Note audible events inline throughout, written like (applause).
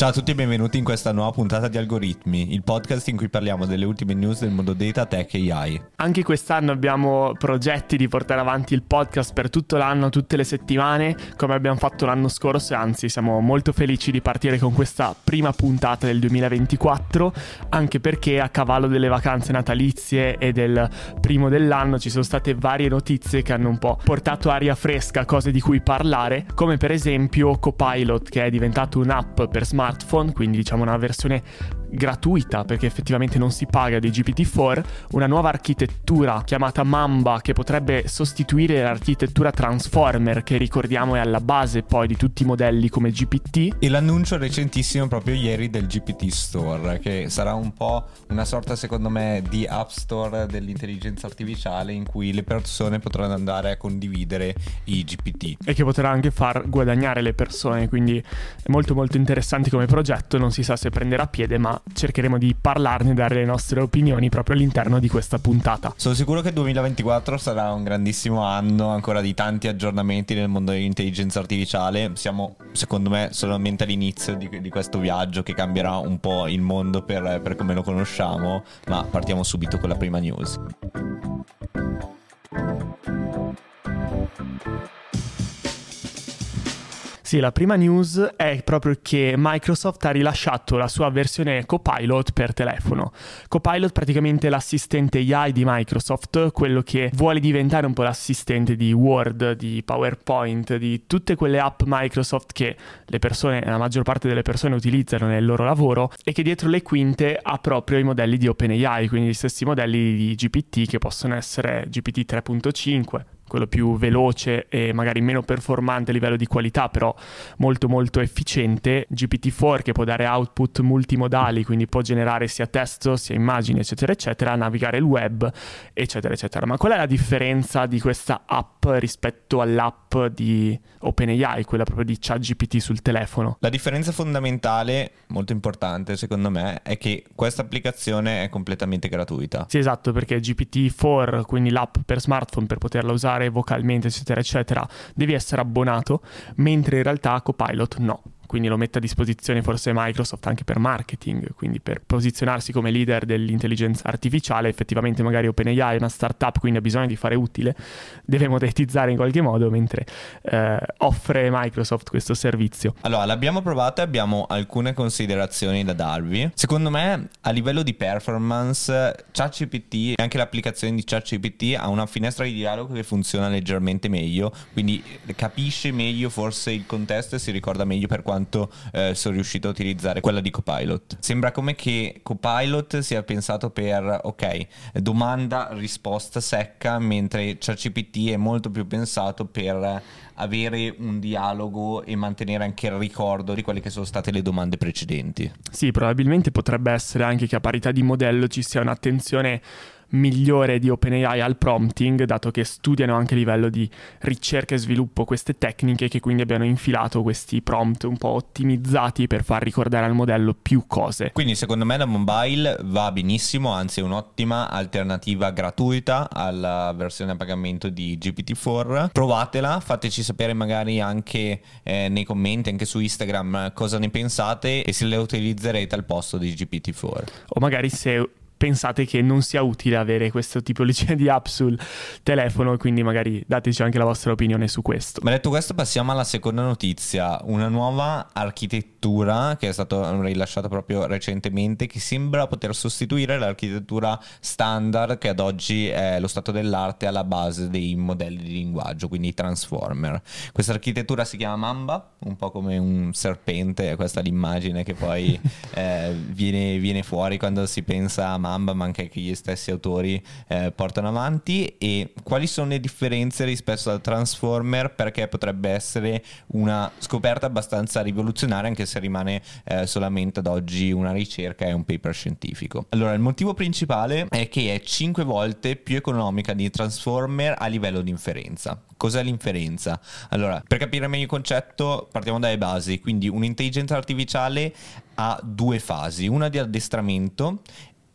Ciao a tutti e benvenuti in questa nuova puntata di Algoritmi, il podcast in cui parliamo delle ultime news del mondo data, tech e AI. Anche quest'anno abbiamo progetti di portare avanti il podcast per tutto l'anno, tutte le settimane, come abbiamo fatto l'anno scorso e anzi siamo molto felici di partire con questa prima puntata del 2024, anche perché a cavallo delle vacanze natalizie e del primo dell'anno ci sono state varie notizie che hanno un po' portato aria fresca, cose di cui parlare, come per esempio Copilot che è diventato un'app per smartphone smartphone, quindi diciamo una versione gratuita perché effettivamente non si paga di GPT-4, una nuova architettura chiamata Mamba che potrebbe sostituire l'architettura Transformer che ricordiamo è alla base poi di tutti i modelli come GPT. E l'annuncio recentissimo proprio ieri del GPT Store che sarà un po' una sorta secondo me di App Store dell'intelligenza artificiale in cui le persone potranno andare a condividere i GPT. E che potrà anche far guadagnare le persone, quindi è molto molto interessante come progetto, non si sa se prenderà piede ma cercheremo di parlarne e dare le nostre opinioni proprio all'interno di questa puntata. Sono sicuro che il 2024 sarà un grandissimo anno ancora di tanti aggiornamenti nel mondo dell'intelligenza artificiale. Siamo, secondo me, solamente all'inizio di, di questo viaggio che cambierà un po' il mondo per, per come lo conosciamo, ma partiamo subito con la prima news. Sì, la prima news è proprio che Microsoft ha rilasciato la sua versione Copilot per telefono. Copilot praticamente è l'assistente AI di Microsoft, quello che vuole diventare un po' l'assistente di Word, di PowerPoint, di tutte quelle app Microsoft che le persone, la maggior parte delle persone utilizzano nel loro lavoro e che dietro le quinte ha proprio i modelli di OpenAI, quindi gli stessi modelli di GPT che possono essere GPT 3.5, quello più veloce e magari meno performante a livello di qualità, però molto molto efficiente, GPT-4 che può dare output multimodali, quindi può generare sia testo, sia immagini, eccetera, eccetera, navigare il web, eccetera, eccetera. Ma qual è la differenza di questa app rispetto all'app di OpenAI, quella proprio di ChatGPT sul telefono? La differenza fondamentale, molto importante secondo me, è che questa applicazione è completamente gratuita. Sì, esatto, perché GPT-4, quindi l'app per smartphone per poterla usare vocalmente, eccetera, eccetera, devi essere abbonato, mentre in realtà Copilot no quindi lo mette a disposizione forse Microsoft anche per marketing, quindi per posizionarsi come leader dell'intelligenza artificiale, effettivamente magari OpenAI è una startup, quindi ha bisogno di fare utile, deve monetizzare in qualche modo mentre eh, offre Microsoft questo servizio. Allora, l'abbiamo provata e abbiamo alcune considerazioni da darvi. Secondo me, a livello di performance, ChatGPT e anche l'applicazione di ChatGPT ha una finestra di dialogo che funziona leggermente meglio, quindi capisce meglio forse il contesto e si ricorda meglio per quanto quanto eh, sono riuscito a utilizzare quella di Copilot. Sembra come che Copilot sia pensato per, ok, domanda, risposta secca, mentre ChatGPT è molto più pensato per avere un dialogo e mantenere anche il ricordo di quelle che sono state le domande precedenti. Sì, probabilmente potrebbe essere anche che a parità di modello ci sia un'attenzione migliore di OpenAI al prompting, dato che studiano anche a livello di ricerca e sviluppo queste tecniche che quindi abbiano infilato questi prompt un po' ottimizzati per far ricordare al modello più cose. Quindi secondo me da mobile va benissimo, anzi è un'ottima alternativa gratuita alla versione a pagamento di GPT-4. Provatela, fateci sapere magari anche eh, nei commenti, anche su Instagram cosa ne pensate e se le utilizzerete al posto di GPT-4. O magari se pensate che non sia utile avere questo tipologia (laughs) di app sul telefono, quindi magari dateci anche la vostra opinione su questo. Ma detto questo, passiamo alla seconda notizia, una nuova architettura che è stata rilasciata proprio recentemente che sembra poter sostituire l'architettura standard che ad oggi è lo stato dell'arte alla base dei modelli di linguaggio, quindi i transformer. Questa architettura si chiama Mamba, un po' come un serpente, questa è l'immagine che poi (laughs) eh, viene, viene fuori quando si pensa a Mamba Mamba, ma anche che gli stessi autori eh, portano avanti e quali sono le differenze rispetto al Transformer perché potrebbe essere una scoperta abbastanza rivoluzionaria anche se rimane eh, solamente ad oggi una ricerca e un paper scientifico. Allora, il motivo principale è che è 5 volte più economica di Transformer a livello di inferenza. Cos'è l'inferenza? Allora, per capire meglio il concetto, partiamo dalle basi. Quindi un'intelligenza artificiale ha due fasi, una di addestramento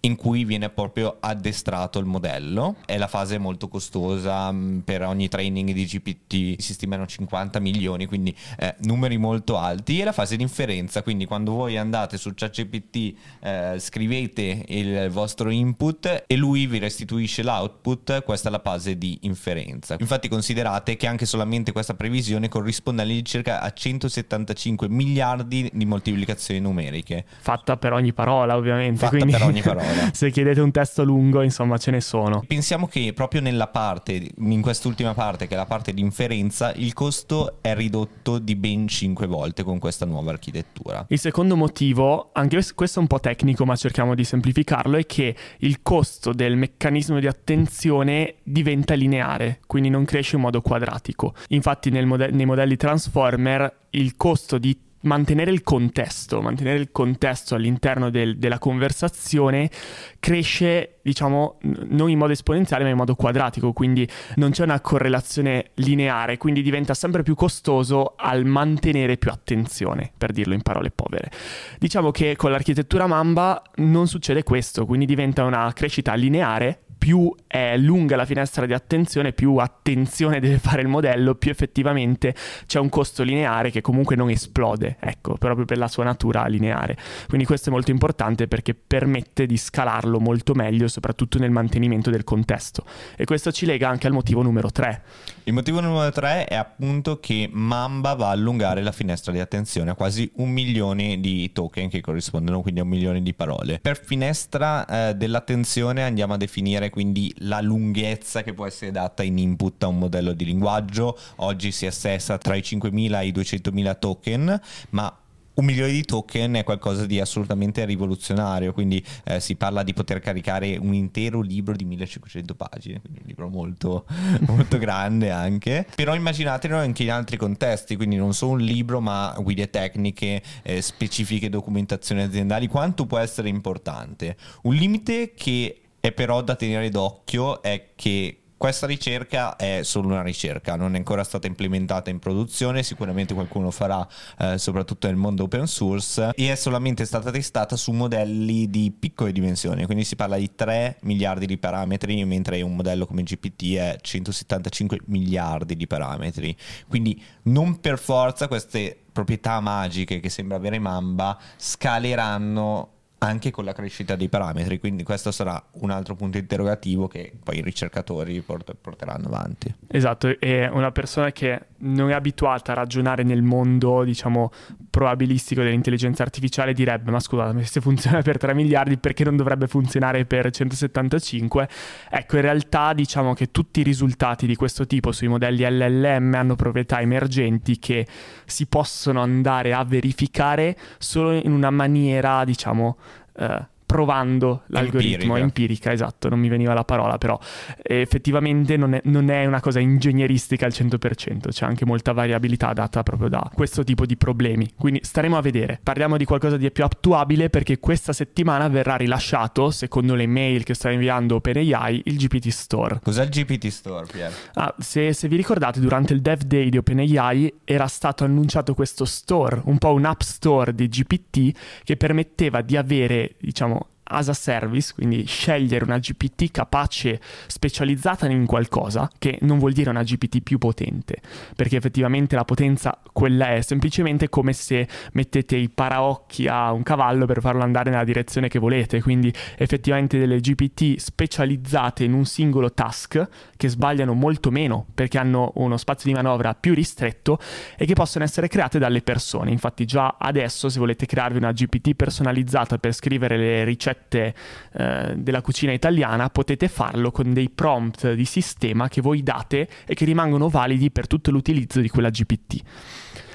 in cui viene proprio addestrato il modello. È la fase molto costosa, mm, per ogni training di GPT si stimano 50 milioni, quindi eh, numeri molto alti. E la fase di inferenza, quindi quando voi andate su ChatGPT eh, scrivete il vostro input e lui vi restituisce l'output, questa è la fase di inferenza. Infatti considerate che anche solamente questa previsione corrisponde all'incirca a 175 miliardi di moltiplicazioni numeriche. Fatta per ogni parola ovviamente. Fatta quindi... per ogni parola. (laughs) se chiedete un testo lungo, insomma, ce ne sono. Pensiamo che proprio nella parte, in quest'ultima parte, che è la parte di inferenza, il costo è ridotto di ben 5 volte con questa nuova architettura. Il secondo motivo, anche questo è un po' tecnico, ma cerchiamo di semplificarlo, è che il costo del meccanismo di attenzione diventa lineare, quindi non cresce in modo quadratico. Infatti mode- nei modelli Transformer il costo di mantenere il contesto, mantenere il contesto all'interno del, della conversazione cresce, diciamo, non in modo esponenziale ma in modo quadratico, quindi non c'è una correlazione lineare, quindi diventa sempre più costoso al mantenere più attenzione, per dirlo in parole povere. Diciamo che con l'architettura Mamba non succede questo, quindi diventa una crescita lineare più è lunga la finestra di attenzione, più attenzione deve fare il modello, più effettivamente c'è un costo lineare che comunque non esplode, ecco, proprio per la sua natura lineare. Quindi questo è molto importante perché permette di scalarlo molto meglio, soprattutto nel mantenimento del contesto. E questo ci lega anche al motivo numero 3. Il motivo numero 3 è appunto che Mamba va a allungare la finestra di attenzione a quasi un milione di token che corrispondono quindi a un milione di parole. Per finestra eh, dell'attenzione andiamo a definire quindi la lunghezza che può essere data in input a un modello di linguaggio. Oggi si assessa tra i 5.000 e i 200.000 token, ma un milione di token è qualcosa di assolutamente rivoluzionario, quindi eh, si parla di poter caricare un intero libro di 1500 pagine, quindi un libro molto, (laughs) molto grande anche. Però immaginatelo anche in altri contesti, quindi non solo un libro ma guide tecniche, eh, specifiche documentazioni aziendali, quanto può essere importante. Un limite che è però da tenere d'occhio è che questa ricerca è solo una ricerca, non è ancora stata implementata in produzione, sicuramente qualcuno farà eh, soprattutto nel mondo open source e è solamente stata testata su modelli di piccole dimensioni, quindi si parla di 3 miliardi di parametri, mentre un modello come GPT è 175 miliardi di parametri. Quindi non per forza queste proprietà magiche che sembra avere Mamba scaleranno anche con la crescita dei parametri, quindi questo sarà un altro punto interrogativo che poi i ricercatori port- porteranno avanti. Esatto, è una persona che non è abituata a ragionare nel mondo, diciamo, probabilistico dell'intelligenza artificiale direbbe, ma scusate, se funziona per 3 miliardi perché non dovrebbe funzionare per 175? Ecco, in realtà diciamo che tutti i risultati di questo tipo sui modelli LLM hanno proprietà emergenti che si possono andare a verificare solo in una maniera, diciamo, uh, provando l'algoritmo empirica. empirica, esatto, non mi veniva la parola, però effettivamente non è, non è, una cosa ingegneristica al 100%, c'è anche molta variabilità data proprio da questo tipo di problemi. Quindi staremo a vedere. Parliamo di qualcosa di più attuabile perché questa settimana verrà rilasciato, secondo le mail che sta inviando OpenAI, il GPT Store. Cos'è il GPT Store, Pier? Ah, se, se vi ricordate, durante il Dev Day di OpenAI era stato annunciato questo store, un po' un app store di GPT che permetteva di avere, diciamo, as a service, quindi scegliere una GPT capace, specializzata in qualcosa, che non vuol dire una GPT più potente, perché effettivamente la potenza quella è, semplicemente come se mettete i paraocchi a un cavallo per farlo andare nella direzione che volete, quindi effettivamente delle GPT specializzate in un singolo task che sbagliano molto meno perché hanno uno spazio di manovra più ristretto e che possono essere create dalle persone. Infatti già adesso se volete crearvi una GPT personalizzata per scrivere le ricette ricette eh, della cucina italiana potete farlo con dei prompt di sistema che voi date e che rimangono validi per tutto l'utilizzo di quella GPT.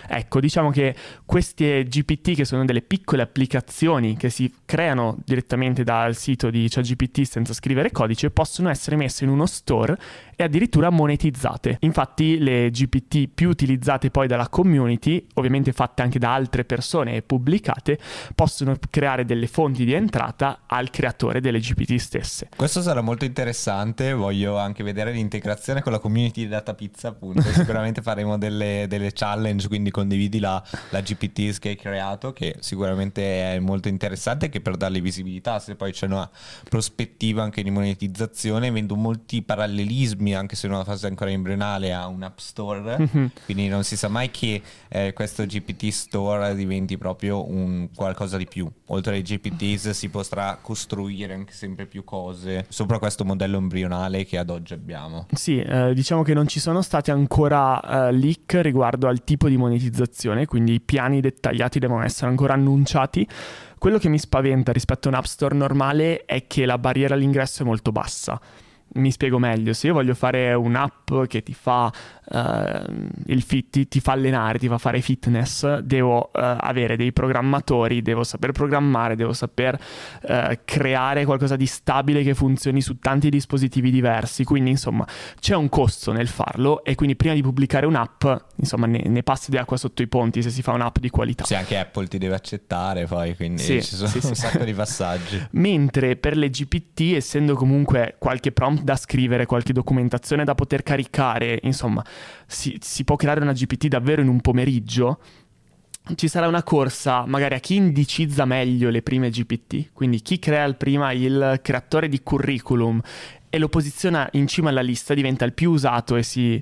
Ecco, diciamo che queste GPT, che sono delle piccole applicazioni che si creano direttamente dal sito di ChatGPT senza scrivere codice, possono essere messe in uno store e addirittura monetizzate. Infatti le GPT più utilizzate poi dalla community, ovviamente fatte anche da altre persone e pubblicate, possono creare delle fonti di entrata al creatore delle GPT stesse. Questo sarà molto interessante, voglio anche vedere l'integrazione con la community di Data Pizza, appunto. (laughs) Sicuramente faremo delle, delle challenge, quindi condividi la, la GPT che hai creato, che sicuramente è molto interessante, che per darle visibilità, se poi c'è una prospettiva anche di monetizzazione, vedo molti parallelismi, anche se in una fase ancora embrionale, a un app store, mm-hmm. quindi non si sa mai che eh, questo GPT store diventi proprio un qualcosa di più. Oltre ai GPTs si potrà costruire anche sempre più cose sopra questo modello embrionale che ad oggi abbiamo. Sì, eh, diciamo che non ci sono stati ancora eh, leak riguardo al tipo di monetizzazione, quindi i piani dettagliati devono essere ancora annunciati. Quello che mi spaventa rispetto a un App Store normale è che la barriera all'ingresso è molto bassa. Mi spiego meglio, se io voglio fare un'app che ti fa uh, il fit, ti, ti, fa allenare, ti fa fare fitness, devo uh, avere dei programmatori, devo saper programmare, devo saper uh, creare qualcosa di stabile che funzioni su tanti dispositivi diversi. Quindi, insomma, c'è un costo nel farlo e quindi prima di pubblicare un'app, insomma, ne, ne passi di acqua sotto i ponti se si fa un'app di qualità. Sì, anche Apple ti deve accettare poi, quindi sì, ci sono sì, un sì. sacco di passaggi. (laughs) Mentre per le GPT, essendo comunque qualche prompt da scrivere, qualche documentazione da poter caricare, insomma, si, si può creare una GPT davvero in un pomeriggio, ci sarà una corsa magari a chi indicizza meglio le prime GPT, quindi chi crea prima? Il creatore di curriculum e lo posiziona in cima alla lista, diventa il più usato e si,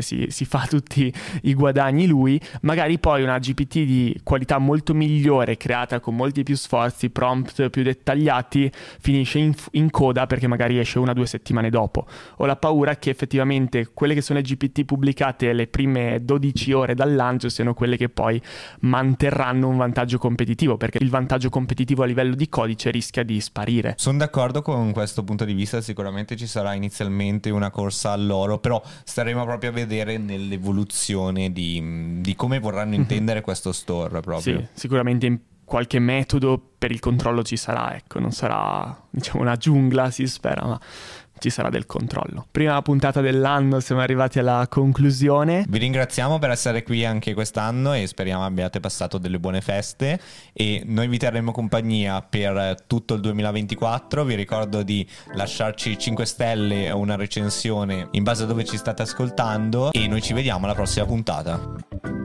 si, si, fa tutti i guadagni lui, magari poi una GPT di qualità molto migliore, creata con molti più sforzi, prompt più dettagliati, finisce in, in coda perché magari esce una o due settimane dopo. Ho la paura che effettivamente quelle che sono le GPT pubblicate le prime 12 ore dal lancio siano quelle che poi manterranno un vantaggio competitivo, perché il vantaggio competitivo a livello di codice rischia di sparire. Sono d'accordo con questo punto di vista, sicuramente sicuramente ci sarà inizialmente una corsa all'oro, però staremo proprio a vedere nell'evoluzione di, di come vorranno mhm. intendere questo store proprio. Sì, sicuramente qualche metodo per il controllo ci sarà, ecco, non sarà diciamo una giungla, si spera, ma ci sarà del controllo. Prima puntata dell'anno, siamo arrivati alla conclusione. Vi ringraziamo per essere qui anche quest'anno e speriamo abbiate passato delle buone feste e noi vi terremo compagnia per tutto il 2024. Vi ricordo di lasciarci 5 stelle o una recensione in base a dove ci state ascoltando e noi ci vediamo alla prossima puntata.